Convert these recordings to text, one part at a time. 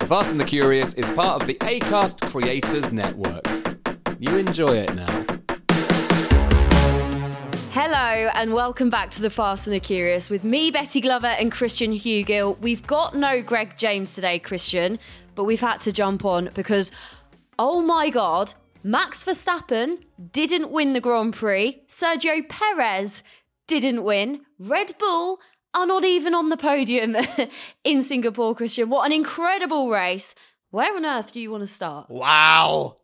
The Fast and the Curious is part of the ACAST Creators Network. You enjoy it now. Hello and welcome back to the Fast and the Curious with me, Betty Glover, and Christian Hewgill. We've got no Greg James today, Christian, but we've had to jump on because, oh my God, Max Verstappen didn't win the Grand Prix. Sergio Perez didn't win. Red Bull are not even on the podium in Singapore, Christian. What an incredible race. Where on earth do you want to start? Wow.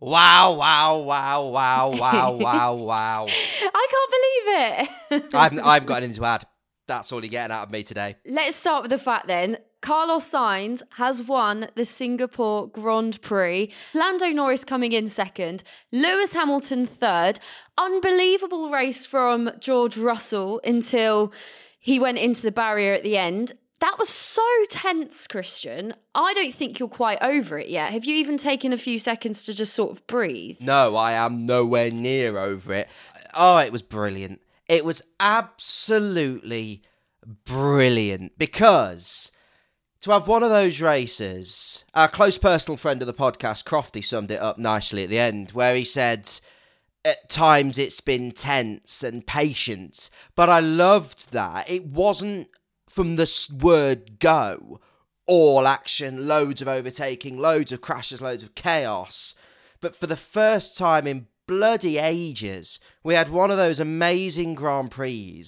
Wow, wow, wow, wow, wow, wow, wow. I can't believe it. I've, I've got anything to add. That's all you're getting out of me today. Let's start with the fact then. Carlos Sainz has won the Singapore Grand Prix. Lando Norris coming in second. Lewis Hamilton third. Unbelievable race from George Russell until he went into the barrier at the end. That was so tense, Christian. I don't think you're quite over it yet. Have you even taken a few seconds to just sort of breathe? No, I am nowhere near over it. Oh, it was brilliant. It was absolutely brilliant because to have one of those races, our close personal friend of the podcast, Crofty, summed it up nicely at the end, where he said, at times it's been tense and patient, but I loved that. It wasn't from the word go all action, loads of overtaking, loads of crashes, loads of chaos. But for the first time in bloody ages, we had one of those amazing Grand Prix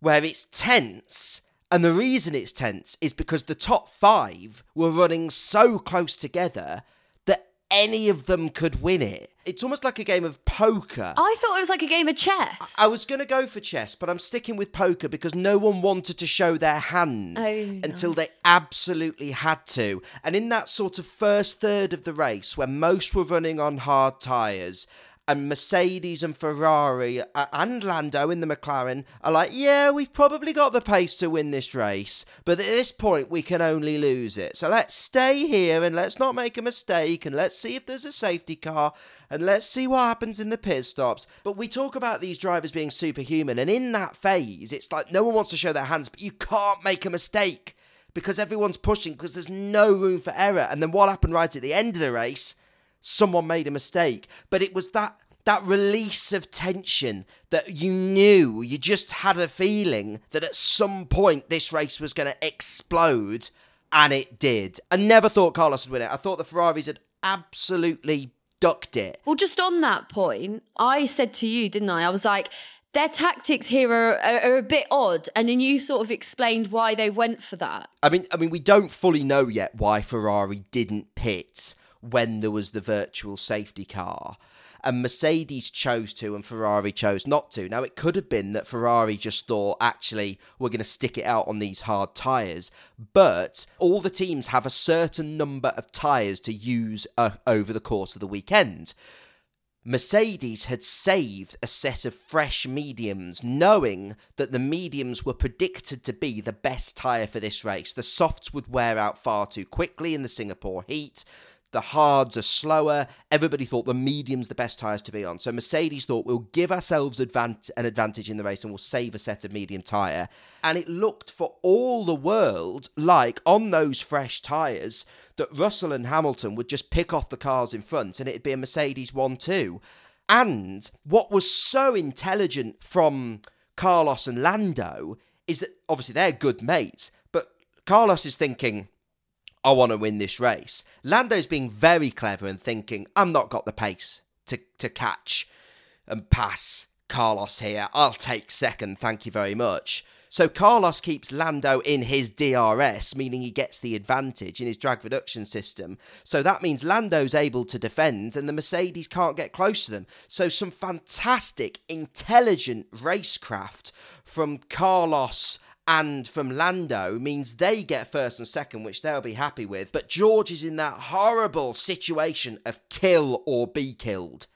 where it's tense. And the reason it's tense is because the top five were running so close together any of them could win it. It's almost like a game of poker. I thought it was like a game of chess. I was going to go for chess, but I'm sticking with poker because no one wanted to show their hand Oh, until nice. they absolutely had to. And in that sort of first third of the race, when most were running on hard tyres, and Mercedes and Ferrari uh, and Lando in the McLaren are like, yeah, we've probably got the pace to win this race, but at this point we can only lose it. So let's stay here and let's not make a mistake and let's see if there's a safety car and let's see what happens in the pit stops. But we talk about these drivers being superhuman, and in that phase, it's like no one wants to show their hands, but you can't make a mistake because everyone's pushing because there's no room for error. And then what happened right at the end of the race? Someone made a mistake. But it was that that release of tension that you knew, you just had a feeling that at some point this race was going to explode, and it did. I never thought Carlos would win it. I thought the Ferraris had absolutely ducked it. Well, just on that point, I said to you, didn't I? I was like, their tactics here are, are, are a bit odd, and then you sort of explained why they went for that. I mean, I mean, we don't fully know yet why Ferrari didn't pit when there was the virtual safety car. And Mercedes chose to, and Ferrari chose not to. Now, it could have been that Ferrari just thought, actually, we're going to stick it out on these hard tyres. But all the teams have a certain number of tyres to use uh, over the course of the weekend. Mercedes had saved a set of fresh mediums, knowing that the mediums were predicted to be the best tyre for this race. The softs would wear out far too quickly in the Singapore heat. The hards are slower. Everybody thought the medium's the best tyres to be on. So Mercedes thought we'll give ourselves an advantage in the race and we'll save a set of medium tyre. And it looked for all the world like on those fresh tyres that Russell and Hamilton would just pick off the cars in front and it'd be a Mercedes 1 2. And what was so intelligent from Carlos and Lando is that obviously they're good mates, but Carlos is thinking, I want to win this race. Lando's being very clever and thinking, I'm not got the pace to, to catch and pass Carlos here. I'll take second, thank you very much. So Carlos keeps Lando in his DRS, meaning he gets the advantage in his drag reduction system. So that means Lando's able to defend and the Mercedes can't get close to them. So some fantastic, intelligent racecraft from Carlos and from Lando means they get first and second, which they'll be happy with. But George is in that horrible situation of kill or be killed.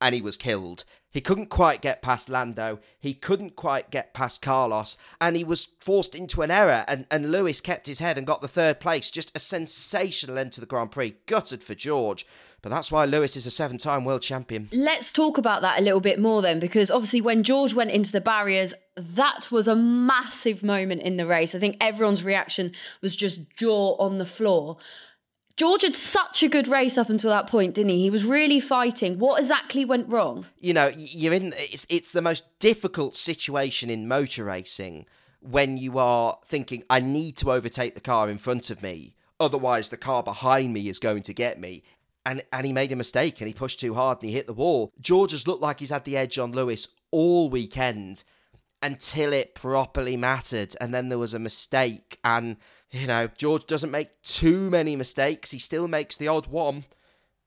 And he was killed. He couldn't quite get past Lando. He couldn't quite get past Carlos. And he was forced into an error. And, and Lewis kept his head and got the third place. Just a sensational end to the Grand Prix. Gutted for George. But that's why Lewis is a seven time world champion. Let's talk about that a little bit more then, because obviously when George went into the barriers, that was a massive moment in the race. I think everyone's reaction was just jaw on the floor. George had such a good race up until that point, didn't he? He was really fighting. What exactly went wrong? You know, you're in. It's it's the most difficult situation in motor racing when you are thinking, I need to overtake the car in front of me, otherwise the car behind me is going to get me. And and he made a mistake and he pushed too hard and he hit the wall. George has looked like he's had the edge on Lewis all weekend until it properly mattered, and then there was a mistake and you know, George doesn't make too many mistakes. He still makes the odd one,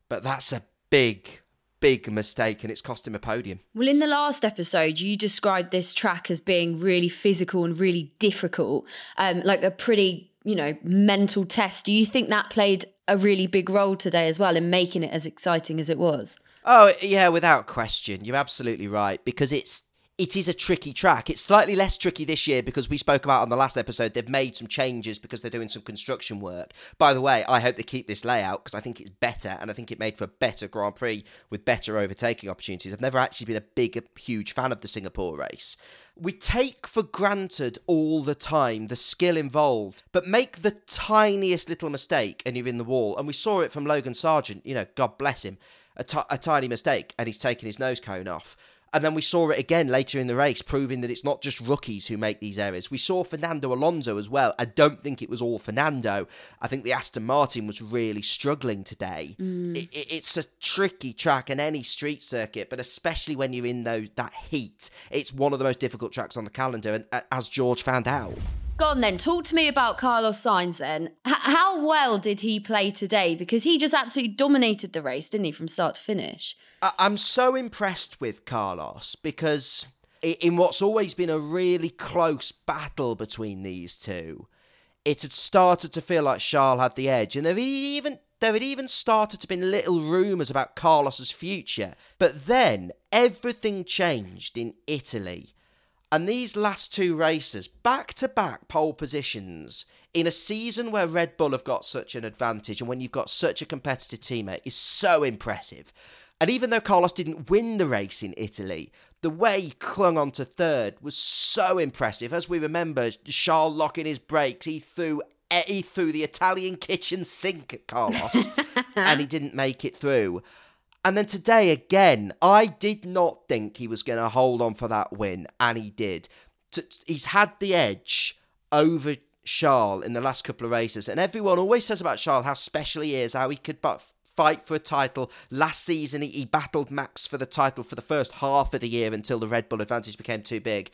but that's a big, big mistake and it's cost him a podium. Well, in the last episode, you described this track as being really physical and really difficult, um, like a pretty, you know, mental test. Do you think that played a really big role today as well in making it as exciting as it was? Oh, yeah, without question. You're absolutely right because it's it is a tricky track. It's slightly less tricky this year because we spoke about on the last episode they've made some changes because they're doing some construction work. By the way, I hope they keep this layout because I think it's better and I think it made for a better Grand Prix with better overtaking opportunities. I've never actually been a big, huge fan of the Singapore race. We take for granted all the time the skill involved, but make the tiniest little mistake and you're in the wall. And we saw it from Logan Sargeant, you know, God bless him, a, t- a tiny mistake and he's taken his nose cone off. And then we saw it again later in the race, proving that it's not just rookies who make these errors. We saw Fernando Alonso as well. I don't think it was all Fernando. I think the Aston Martin was really struggling today. Mm. It, it, it's a tricky track in any street circuit, but especially when you're in those, that heat, it's one of the most difficult tracks on the calendar, and, uh, as George found out. Go on then, talk to me about Carlos Sainz then. H- how well did he play today? Because he just absolutely dominated the race, didn't he, from start to finish? I'm so impressed with Carlos because in what's always been a really close battle between these two, it had started to feel like Charles had the edge, and there had even there had even started to be little rumours about Carlos's future. But then everything changed in Italy. And these last two races, back to back pole positions, in a season where Red Bull have got such an advantage and when you've got such a competitive teammate, is so impressive. And even though Carlos didn't win the race in Italy, the way he clung on to third was so impressive. As we remember, Charles locking his brakes, he threw eh, he threw the Italian kitchen sink at Carlos, and he didn't make it through. And then today again, I did not think he was going to hold on for that win, and he did. He's had the edge over Charles in the last couple of races, and everyone always says about Charles how special he is, how he could fight for a title. Last season, he, he battled Max for the title for the first half of the year until the Red Bull advantage became too big.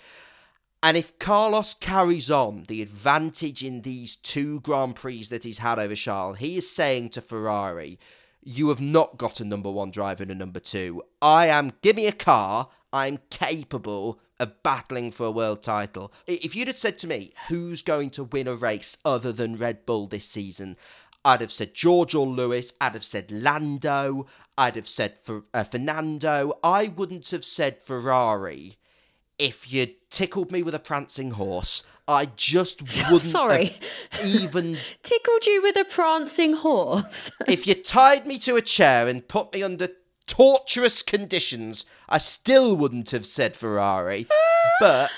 And if Carlos carries on the advantage in these two Grand Prix that he's had over Charles, he is saying to Ferrari, You have not got a number one driver and a number two. I am, give me a car, I'm capable of battling for a world title. If you'd have said to me, Who's going to win a race other than Red Bull this season? I'd have said George or Lewis. I'd have said Lando. I'd have said for, uh, Fernando. I wouldn't have said Ferrari if you tickled me with a prancing horse. I just wouldn't. Sorry. even tickled you with a prancing horse. if you tied me to a chair and put me under torturous conditions, I still wouldn't have said Ferrari. but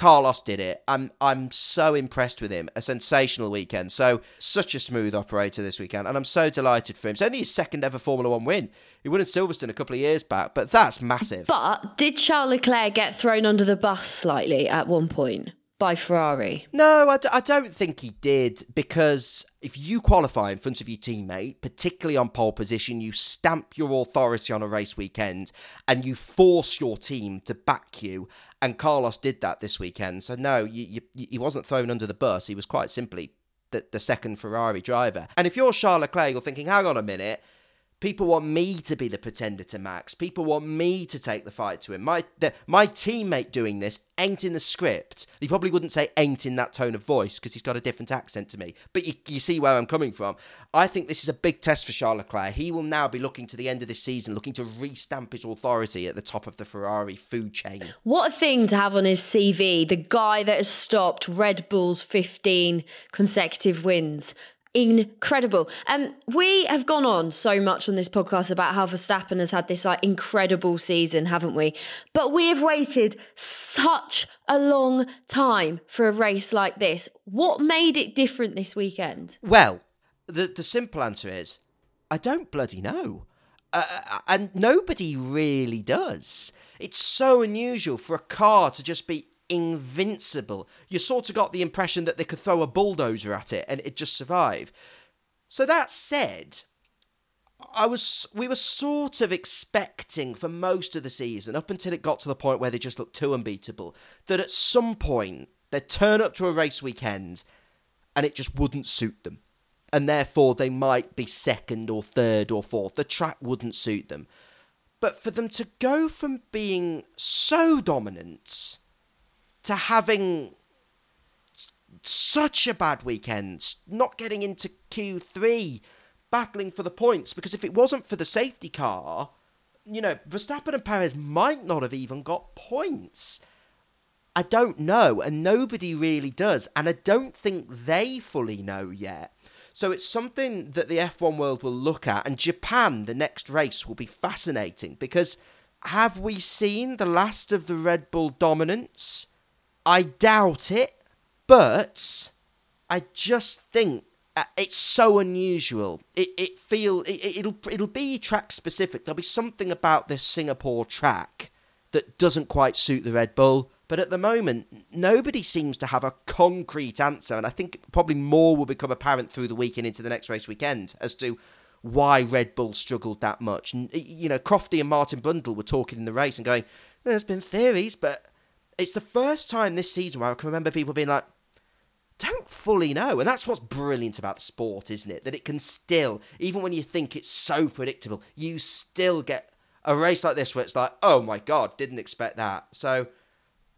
Carlos did it. I'm I'm so impressed with him. A sensational weekend. So such a smooth operator this weekend, and I'm so delighted for him. It's only his second ever Formula One win. He won in Silverstone a couple of years back, but that's massive. But did Charles Leclerc get thrown under the bus slightly at one point? by Ferrari. No, I, d- I don't think he did because if you qualify in front of your teammate, particularly on pole position, you stamp your authority on a race weekend and you force your team to back you. And Carlos did that this weekend. So, no, you, you, he wasn't thrown under the bus. He was quite simply the, the second Ferrari driver. And if you're Charles Leclerc, you're thinking, hang on a minute. People want me to be the pretender to Max. People want me to take the fight to him. My the, my teammate doing this ain't in the script. He probably wouldn't say ain't in that tone of voice because he's got a different accent to me. But you, you see where I'm coming from. I think this is a big test for Charles Leclerc. He will now be looking to the end of this season, looking to restamp his authority at the top of the Ferrari food chain. What a thing to have on his CV. The guy that has stopped Red Bull's 15 consecutive wins. Incredible. Um, we have gone on so much on this podcast about how Verstappen has had this like incredible season, haven't we? But we have waited such a long time for a race like this. What made it different this weekend? Well, the the simple answer is I don't bloody know. Uh, and nobody really does. It's so unusual for a car to just be invincible. You sort of got the impression that they could throw a bulldozer at it and it'd just survive. So that said, I was we were sort of expecting for most of the season, up until it got to the point where they just looked too unbeatable, that at some point they'd turn up to a race weekend and it just wouldn't suit them. And therefore they might be second or third or fourth. The track wouldn't suit them. But for them to go from being so dominant to having such a bad weekend, not getting into Q3, battling for the points, because if it wasn't for the safety car, you know, Verstappen and Perez might not have even got points. I don't know, and nobody really does, and I don't think they fully know yet. So it's something that the F1 world will look at, and Japan, the next race, will be fascinating because have we seen the last of the Red Bull dominance? I doubt it, but I just think it's so unusual. It it feel it, it'll it'll be track specific. There'll be something about this Singapore track that doesn't quite suit the Red Bull. But at the moment, nobody seems to have a concrete answer, and I think probably more will become apparent through the weekend into the next race weekend as to why Red Bull struggled that much. You know, Crofty and Martin Brundle were talking in the race and going, "There's been theories, but it's the first time this season where I can remember people being like, don't fully know. And that's what's brilliant about the sport, isn't it? That it can still, even when you think it's so predictable, you still get a race like this where it's like, oh my God, didn't expect that. So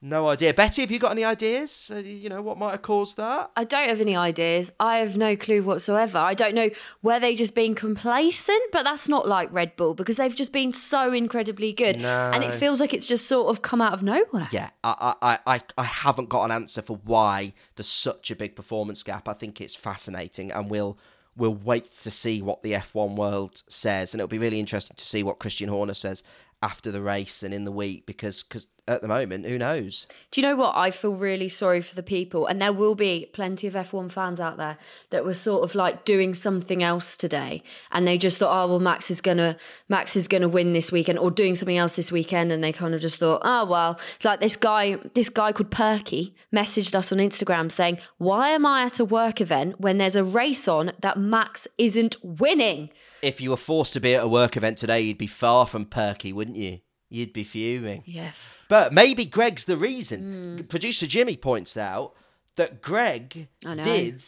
no idea. Betty, have you got any ideas? Uh, you know, what might have caused that? I don't have any ideas. I have no clue whatsoever. I don't know were they just being complacent, but that's not like Red Bull because they've just been so incredibly good. No. And it feels like it's just sort of come out of nowhere. Yeah, I, I, I, I haven't got an answer for why there's such a big performance gap. I think it's fascinating, and we'll we'll wait to see what the F1 world says, and it'll be really interesting to see what Christian Horner says after the race and in the week because cause at the moment who knows Do you know what? I feel really sorry for the people, and there will be plenty of F1 fans out there that were sort of like doing something else today, and they just thought, oh well, Max is gonna Max is gonna win this weekend, or doing something else this weekend, and they kind of just thought, oh well, it's like this guy, this guy called Perky messaged us on Instagram saying, why am I at a work event when there's a race on that Max isn't winning? if you were forced to be at a work event today you'd be far from perky wouldn't you you'd be fuming. Yeah. but maybe greg's the reason. Producer jimmy points out that greg did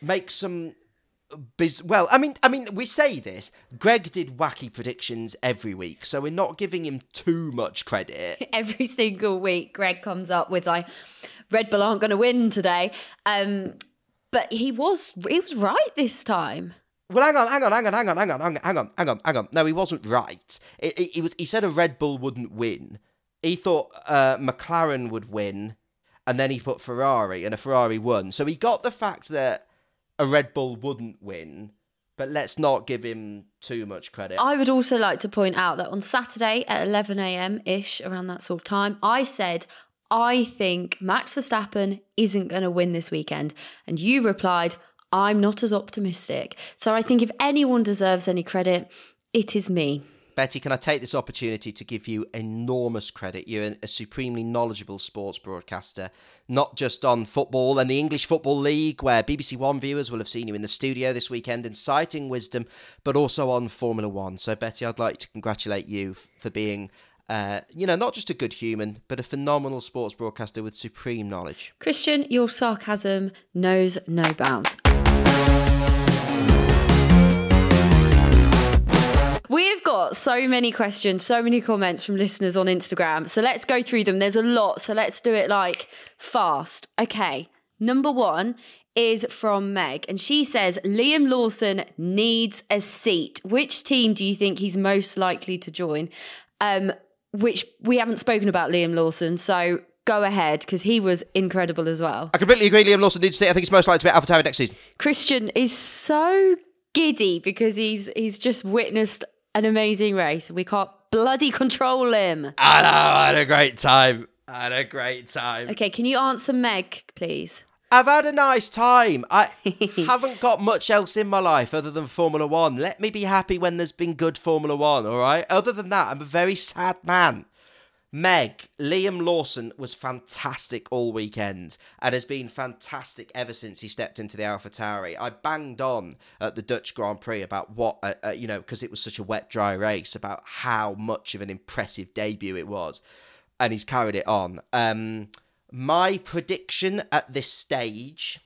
make some biz- well i mean i mean we say this greg did wacky predictions every week so we're not giving him too much credit. Every single week greg comes up with like red bull aren't going to win today. Um but he was he was right this time Well, hang on, hang on, hang on, hang on, hang on, hang on, hang on, hang on, hang on. No, he wasn't right. He was. He said a Red Bull wouldn't win. He thought uh, McLaren would win, and then he put Ferrari, and a Ferrari won. So he got the fact that a Red Bull wouldn't win, but let's not give him too much credit. i would also like to point out that on saturday at 11am ish around that sort of time i said i think max verstappen isn't going to win this weekend and you replied i'm not as optimistic so i think if anyone deserves any credit it is me Betty, can I take this opportunity to give you enormous credit? You're a supremely knowledgeable sports broadcaster, not just on football and the English Football League, where BBC One viewers will have seen you in the studio this weekend inciting wisdom, but also on Formula One. So, Betty, I'd like to congratulate you for being uh, you know, not just a good human, but a phenomenal sports broadcaster with supreme knowledge. Christian, your sarcasm knows no bounds. We've got so many questions, so many comments from listeners on Instagram. So let's go through them. There's a lot. So let's do it like fast. Okay. Number one is from Meg, and she says Liam Lawson needs a seat. Which team do you think he's most likely to join? Um, which we haven't spoken about Liam Lawson, so go ahead because he was incredible as well. I completely agree. Liam Lawson needs to. Say, I think he's most likely to be at AlphaTauri next season. Christian is so giddy because he's he's just witnessed an amazing race. We can't bloody control him. I know. I had a great time. I had a great time. Okay, can you answer Meg, please? I've had a nice time. I haven't got much else in my life other than Formula One. Let me be happy when there's been good Formula One, all right? Other than that, I'm a very sad man. Meg, Liam Lawson was fantastic all weekend and has been fantastic ever since he stepped into the AlphaTauri. I banged on at the Dutch Grand Prix about what, uh, uh, you know, because it was such a wet, dry race, about how much of an impressive debut it was. And he's carried it on. Um, my prediction at this stage,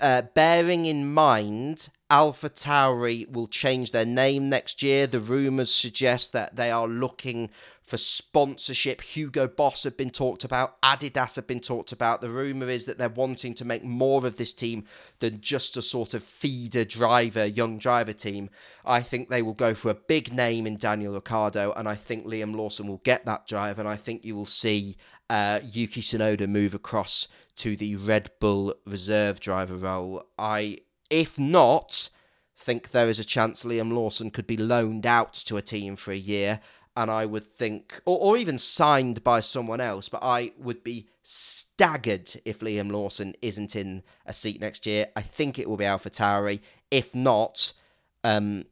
uh, bearing in mind Alpha Tauri will change their name next year. The rumours suggest that they are looking for sponsorship. Hugo Boss have been talked about, Adidas have been talked about. The rumour is that they're wanting to make more of this team than just a sort of feeder driver, young driver team. I think they will go for a big name in Daniel Ricciardo, and I think Liam Lawson will get that drive, and I think you will see uh, Yuki Tsunoda move across to the Red Bull reserve driver role. I, if not, think there is a chance Liam Lawson could be loaned out to a team for a year, and I would think, or, or even signed by someone else, but I would be staggered if Liam Lawson isn't in a seat next year. I think it will be Alpha Tauri. If not, um,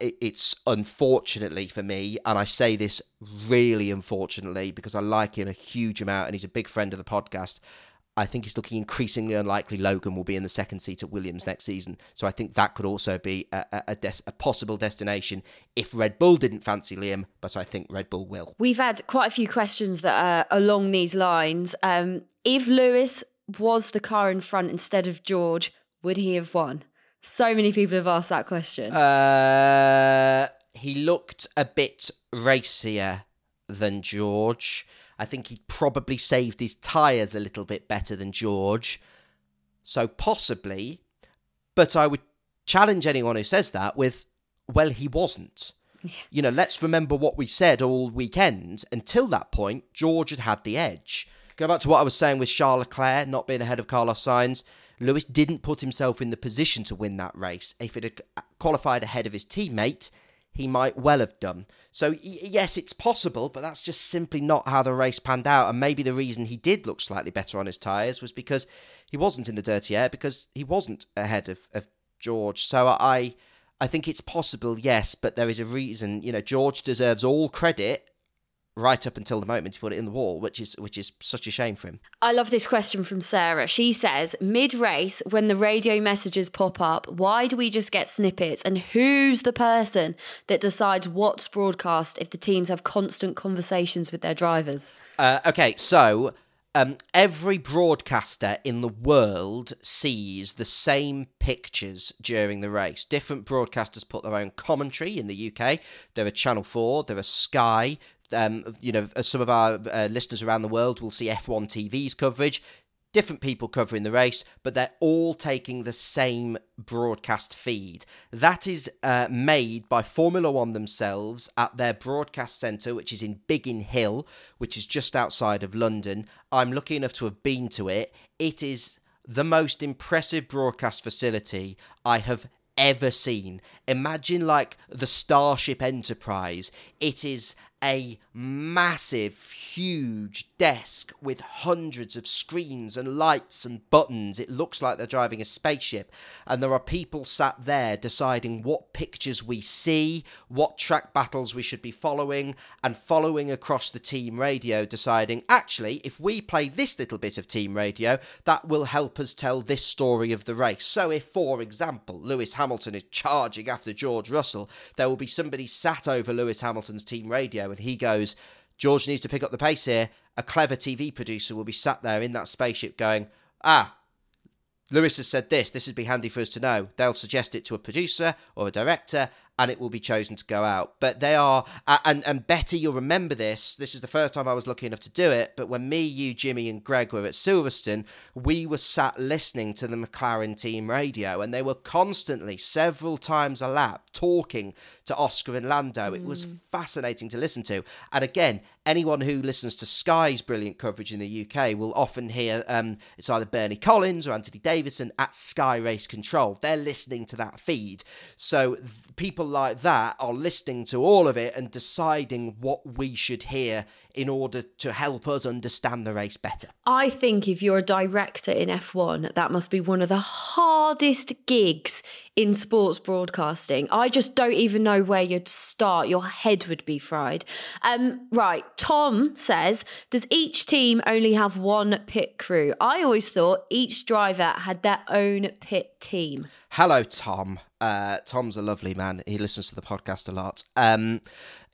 it's unfortunately for me, and I say this really unfortunately because I like him a huge amount and he's a big friend of the podcast. I think it's looking increasingly unlikely Logan will be in the second seat at Williams next season. So I think that could also be a, a, a, des- a, possible destination if Red Bull didn't fancy Liam, but I think Red Bull will. We've had quite a few questions that are along these lines. Um, if Lewis was the car in front instead of George, would he have won? So many people have asked that question. Uh, he looked a bit racier than George. I think he probably saved his tyres a little bit better than George. So possibly, but I would challenge anyone who says that with, well, he wasn't. You know, let's remember what we said all weekend. Until that point, George had had the edge. Go back to what I was saying with Charles Leclerc not being ahead of Carlos Sainz. Lewis didn't put himself in the position to win that race. If it had qualified ahead of his teammate, he might well have done. So, yes, it's possible, but that's just simply not how the race panned out. And maybe the reason he did look slightly better on his tyres was because he wasn't in the dirty air, because he wasn't ahead of, of George. So, I. I think it's possible, yes, but there is a reason. You know, George deserves all credit right up until the moment he put it in the wall, which is which is such a shame for him. I love this question from Sarah. She says, mid race, when the radio messages pop up, why do we just get snippets? And who's the person that decides what's broadcast if the teams have constant conversations with their drivers? Uh, okay, so. Um, every broadcaster in the world sees the same pictures during the race. Different broadcasters put their own commentary in the UK. There are Channel 4, there are Sky, um, you know, some of our uh, listeners around the world will see F1 TV's coverage. Different people covering the race, but they're all taking the same broadcast feed. That is uh, made by Formula One themselves at their broadcast centre, which is in Biggin Hill, which is just outside of London. I'm lucky enough to have been to it. It is the most impressive broadcast facility I have ever seen. Imagine like the Starship Enterprise. It is a massive, huge desk with hundreds of screens and lights and buttons. It looks like they're driving a spaceship. And there are people sat there deciding what pictures we see, what track battles we should be following, and following across the team radio, deciding actually, if we play this little bit of team radio, that will help us tell this story of the race. So, if, for example, Lewis Hamilton is charging after George Russell, there will be somebody sat over Lewis Hamilton's team radio and he goes, George needs to pick up the pace here. A clever TV producer will be sat there in that spaceship going, ah, Lewis has said this. This would be handy for us to know. They'll suggest it to a producer or a director, and it will be chosen to go out. But they are, uh, and and Betty, you'll remember this. This is the first time I was lucky enough to do it. But when me, you, Jimmy, and Greg were at Silverstone, we were sat listening to the McLaren team radio, and they were constantly, several times a lap, talking to Oscar and Lando. Mm. It was fascinating to listen to. And again, anyone who listens to Sky's brilliant coverage in the UK will often hear um, it's either Bernie Collins or Anthony Davidson at Sky Race Control. They're listening to that feed. So th- people like that are listening to all of it and deciding what we should hear in order to help us understand the race better. I think if you're a director in F1, that must be one of the hardest gigs in sports broadcasting. I just don't even know where you'd start. Your head would be fried. Um, right, Tom says, Does each team only have one pit crew? I always thought each driver had their own pit team. Hello, Tom. Uh, Tom's a lovely man. He listens to the podcast a lot. Um,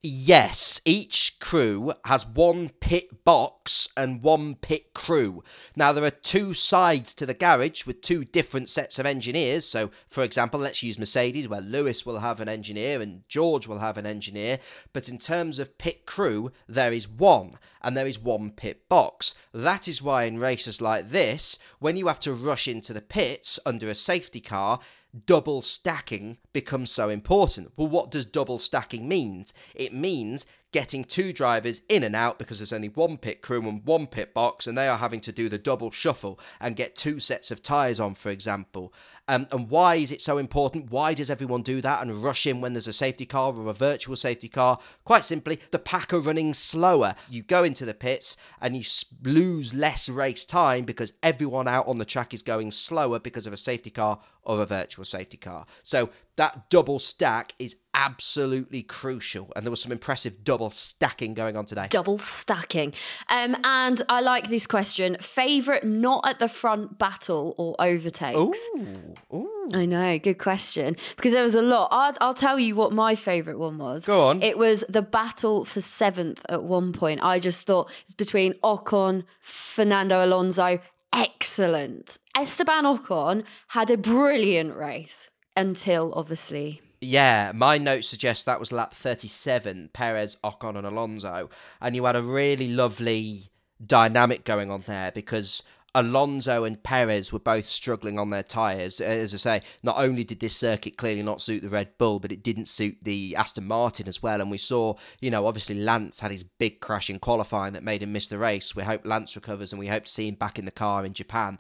Yes, each crew has one pit box and one pit crew. Now, there are two sides to the garage with two different sets of engineers. So, for example, let's use Mercedes, where Lewis will have an engineer and George will have an engineer. But in terms of pit crew, there is one, and there is one pit box. That is why in races like this, when you have to rush into the pits under a safety car, double stacking becomes so important. Well, what does double stacking mean? It means getting two drivers in and out because there's only one pit crew and one pit box, and they are having to do the double shuffle and get two sets of tyres on, for example. Um, and why is it so important? Why does everyone do that and rush in when there's a safety car or a virtual safety car? Quite simply, the pack are running slower. You go into the pits and you lose less race time because everyone out on the track is going slower because of a safety car or a virtual safety car. So that double stack is absolutely crucial. And there was some impressive double stacking going on today. Double stacking. Um, and I like this question favourite not at the front battle or overtakes? Ooh, ooh. I know, good question. Because there was a lot. I'll, I'll tell you what my favourite one was. Go on. It was the battle for seventh at one point. I just thought it was between Ocon, Fernando Alonso. Excellent. Esteban Ocon had a brilliant race until obviously yeah, my notes suggest that was lap 37, Perez, Ocon, and Alonso. And you had a really lovely dynamic going on there because Alonso and Perez were both struggling on their tyres. Uh, as I say, not only did this circuit clearly not suit the Red Bull, but it didn't suit the Aston Martin as well. And we saw, you know, obviously Lance had his big crash in qualifying that made him miss the race. We hope Lance recovers and we hope to see him back in the car in Japan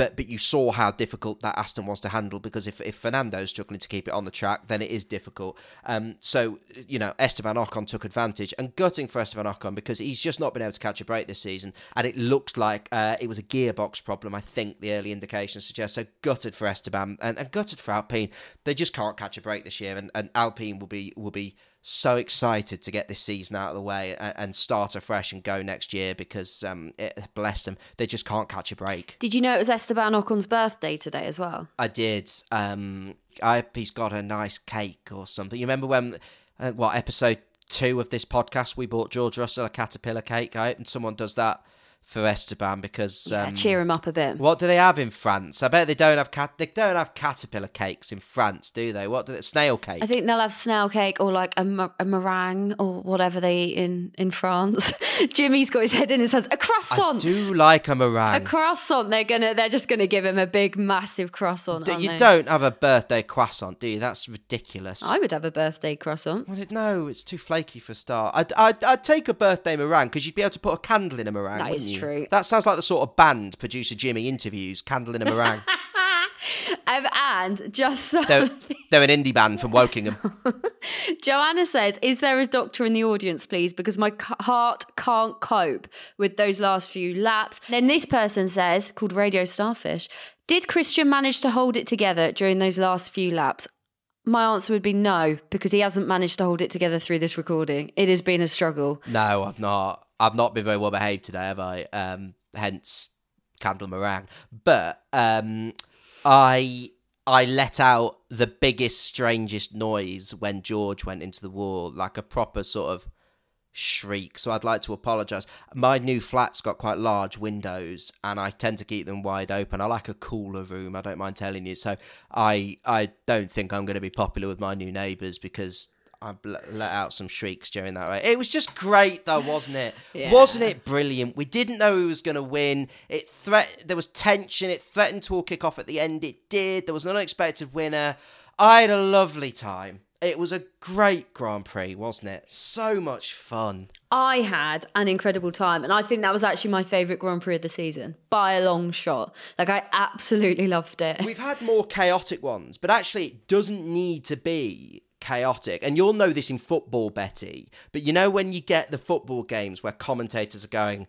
but but you saw how difficult that Aston was to handle because if, if Fernando's struggling to keep it on the track, then it is difficult. Um, so you know Esteban Ocon took advantage and gutting for Esteban Ocon because he's just not been able to catch a break this season, and it looked like uh, it was a gearbox problem. I think the early indications suggest so. Gutted for Esteban and, and gutted for Alpine. They just can't catch a break this year, and, and Alpine will be will be so excited to get this season out of the way and, and start afresh and go next year because, um, it, bless them, they just can't catch a break. Did you know it was Esteban Ocon's birthday today as well? I did. Um, I hope he's got a nice cake or something. You remember when, uh, what, episode two of this podcast, we bought George Russell a caterpillar cake? I hope someone does that for Esteban because um, yeah, cheer him up a bit. What do they have in France? I bet they don't have cat. They don't have caterpillar cakes in France, do they? What do they, snail cake? I think they'll have snail cake or like a, a meringue or whatever they eat in in France. Jimmy's got his head in his says A croissant. I do like a meringue. A croissant. They're gonna. They're just gonna give him a big, massive croissant. You they? don't have a birthday croissant, do you? That's ridiculous. I would have a birthday croissant. Well, no, it's too flaky for a start. I'd, I'd, I'd take a birthday meringue because you'd be able to put a candle in a meringue. That is you? true. That sounds like the sort of band producer Jimmy interviews, Candle in a Meringue. Um, and just so They're, they're an indie band from Wokingham. Joanna says, "Is there a doctor in the audience, please? Because my c- heart can't cope with those last few laps." Then this person says, called Radio Starfish, "Did Christian manage to hold it together during those last few laps?" My answer would be no, because he hasn't managed to hold it together through this recording. It has been a struggle. No, I've not. I've not been very well behaved today, have I? Um, hence, candle meringue. But um, I I let out the biggest, strangest noise when George went into the wall, like a proper sort of shriek. So I'd like to apologise. My new flat's got quite large windows, and I tend to keep them wide open. I like a cooler room. I don't mind telling you. So I I don't think I'm going to be popular with my new neighbours because. I let out some shrieks during that Right, It was just great, though, wasn't it? Yeah. Wasn't it brilliant? We didn't know who was going to win. It threat. There was tension. It threatened to all kick off at the end. It did. There was an unexpected winner. I had a lovely time. It was a great Grand Prix, wasn't it? So much fun. I had an incredible time, and I think that was actually my favourite Grand Prix of the season by a long shot. Like, I absolutely loved it. We've had more chaotic ones, but actually, it doesn't need to be chaotic. And you'll know this in football, Betty. But you know when you get the football games where commentators are going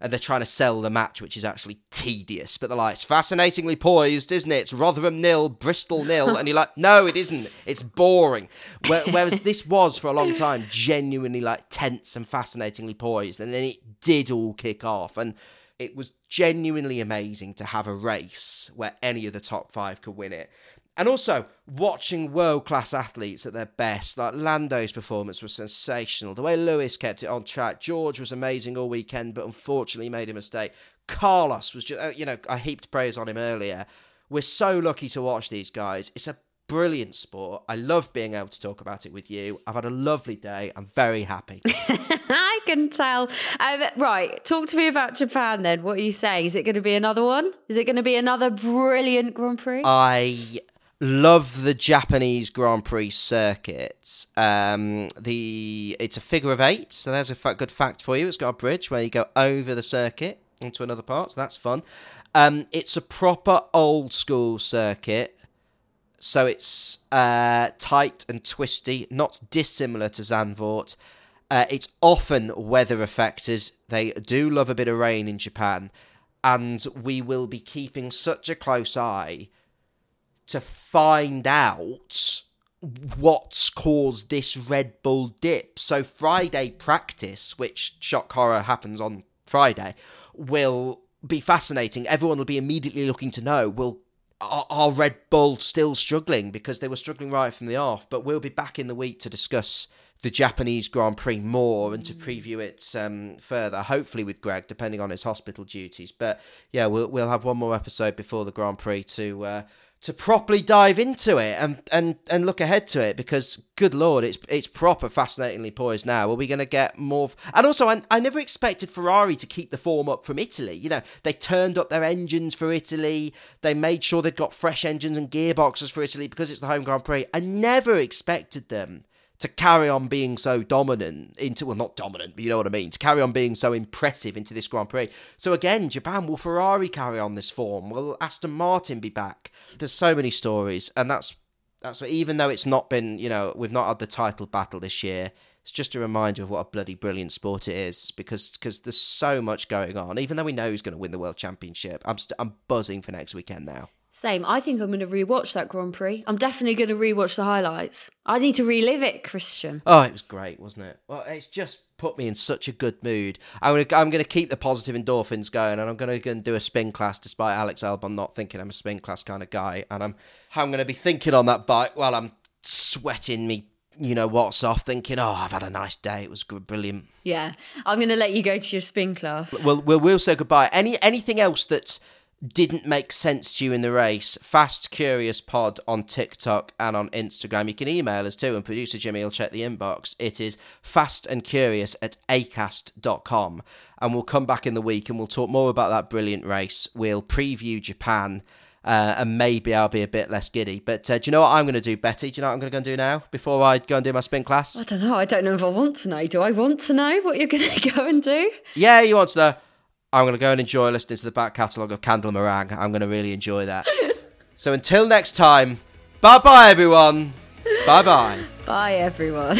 and they're trying to sell the match, which is actually tedious, but they're like, it's fascinatingly poised, isn't it? It's Rotherham nil, Bristol nil. and you're like, no, it isn't. It's boring. Whereas this was for a long time genuinely like tense and fascinatingly poised. And then it did all kick off. And it was genuinely amazing to have a race where any of the top five could win it. And also watching world class athletes at their best, like Lando's performance was sensational. The way Lewis kept it on track, George was amazing all weekend, but unfortunately made a mistake. Carlos was just, uh, you know, I heaped praise on him earlier. We're so lucky to watch these guys. It's a brilliant sport. I love being able to talk about it with you. I've had a lovely day. I'm very happy. I can tell. Um, right, talk to me about Japan then. What are you saying? Is it going to be another one? Is it going to be another brilliant Grand Prix? I love the Japanese Grand Prix circuit. Um, the it's a figure of eight, so there's a good fact for you. It's got a bridge where you go over the circuit into another part, so that's fun. Um, it's a proper old school circuit, so it's uh, tight and twisty, not dissimilar to Zandvoort. Uh, it's often weather affected. They do love a bit of rain in Japan, and we will be keeping such a close eye to find out what's caused this Red Bull dip. So Friday practice, which shock horror happens on Friday, will be fascinating. Everyone will be immediately looking to know will are, are Red Bull still struggling because they were struggling right from the off. But we'll be back in the week to discuss the Japanese Grand Prix more and to preview it um, further. Hopefully with Greg, depending on his hospital duties. But yeah, we'll we'll have one more episode before the Grand Prix to. Uh, to properly dive into it and, and, and look ahead to it because good lord it's it's proper fascinatingly poised now. Are we going to get more f- and also I, I never expected ferrari to keep the form up from italy. You know they turned up their engines for italy. They made sure they'd got fresh engines and gearboxes for italy because it's the home grand prix. I never expected them to carry on being so dominant into well not dominant but you know what i mean to carry on being so impressive into this grand prix. So again japan will ferrari carry on this form? Will aston martin be back? There's so many stories and that's that's what even though it's not been you know we've not had the title battle this year it's just a reminder of what a bloody brilliant sport it is because because there's so much going on. Even though we know who's going to win the world championship i'm st- i'm buzzing for next weekend now Same. I think I'm going to rewatch that Grand Prix. I'm definitely going to rewatch the highlights. I need to relive it, Christian. Oh, it was great, wasn't it? Well, it's just put me in such a good mood. I'm gonna, I'm gonna keep the positive endorphins going, and I'm gonna go and do a spin class, despite Alex Albon not thinking I'm a spin class kind of guy. And I'm, I'm gonna be thinking on that bike while I'm sweating me, you know what's off, thinking, oh, I've had a nice day. It was good, brilliant. Yeah. I'm going to let you go to your spin class. We'll, we'll, we'll say goodbye. Any, anything else that didn't make sense to you in the race? Fast Curious Pod on TikTok and on Instagram. You can email us too, and producer Jimmy will check the inbox. It is fast and curious at acast.com. And we'll come back in the week and we'll talk more about that brilliant race. We'll preview Japan. Uh, and maybe I'll be a bit less giddy. But uh, do you know what I'm going to do, Betty? Do you know what I'm going to go and do now before I go and do my spin class? I don't know. I don't know if I want to know. Do I want to know what you're going to go and do? Yeah, you want to know? I'm going to go and enjoy listening to the back catalogue of Candle Meringue. I'm going to really enjoy that. so until next time, bye bye, everyone. Bye bye. Bye, everyone.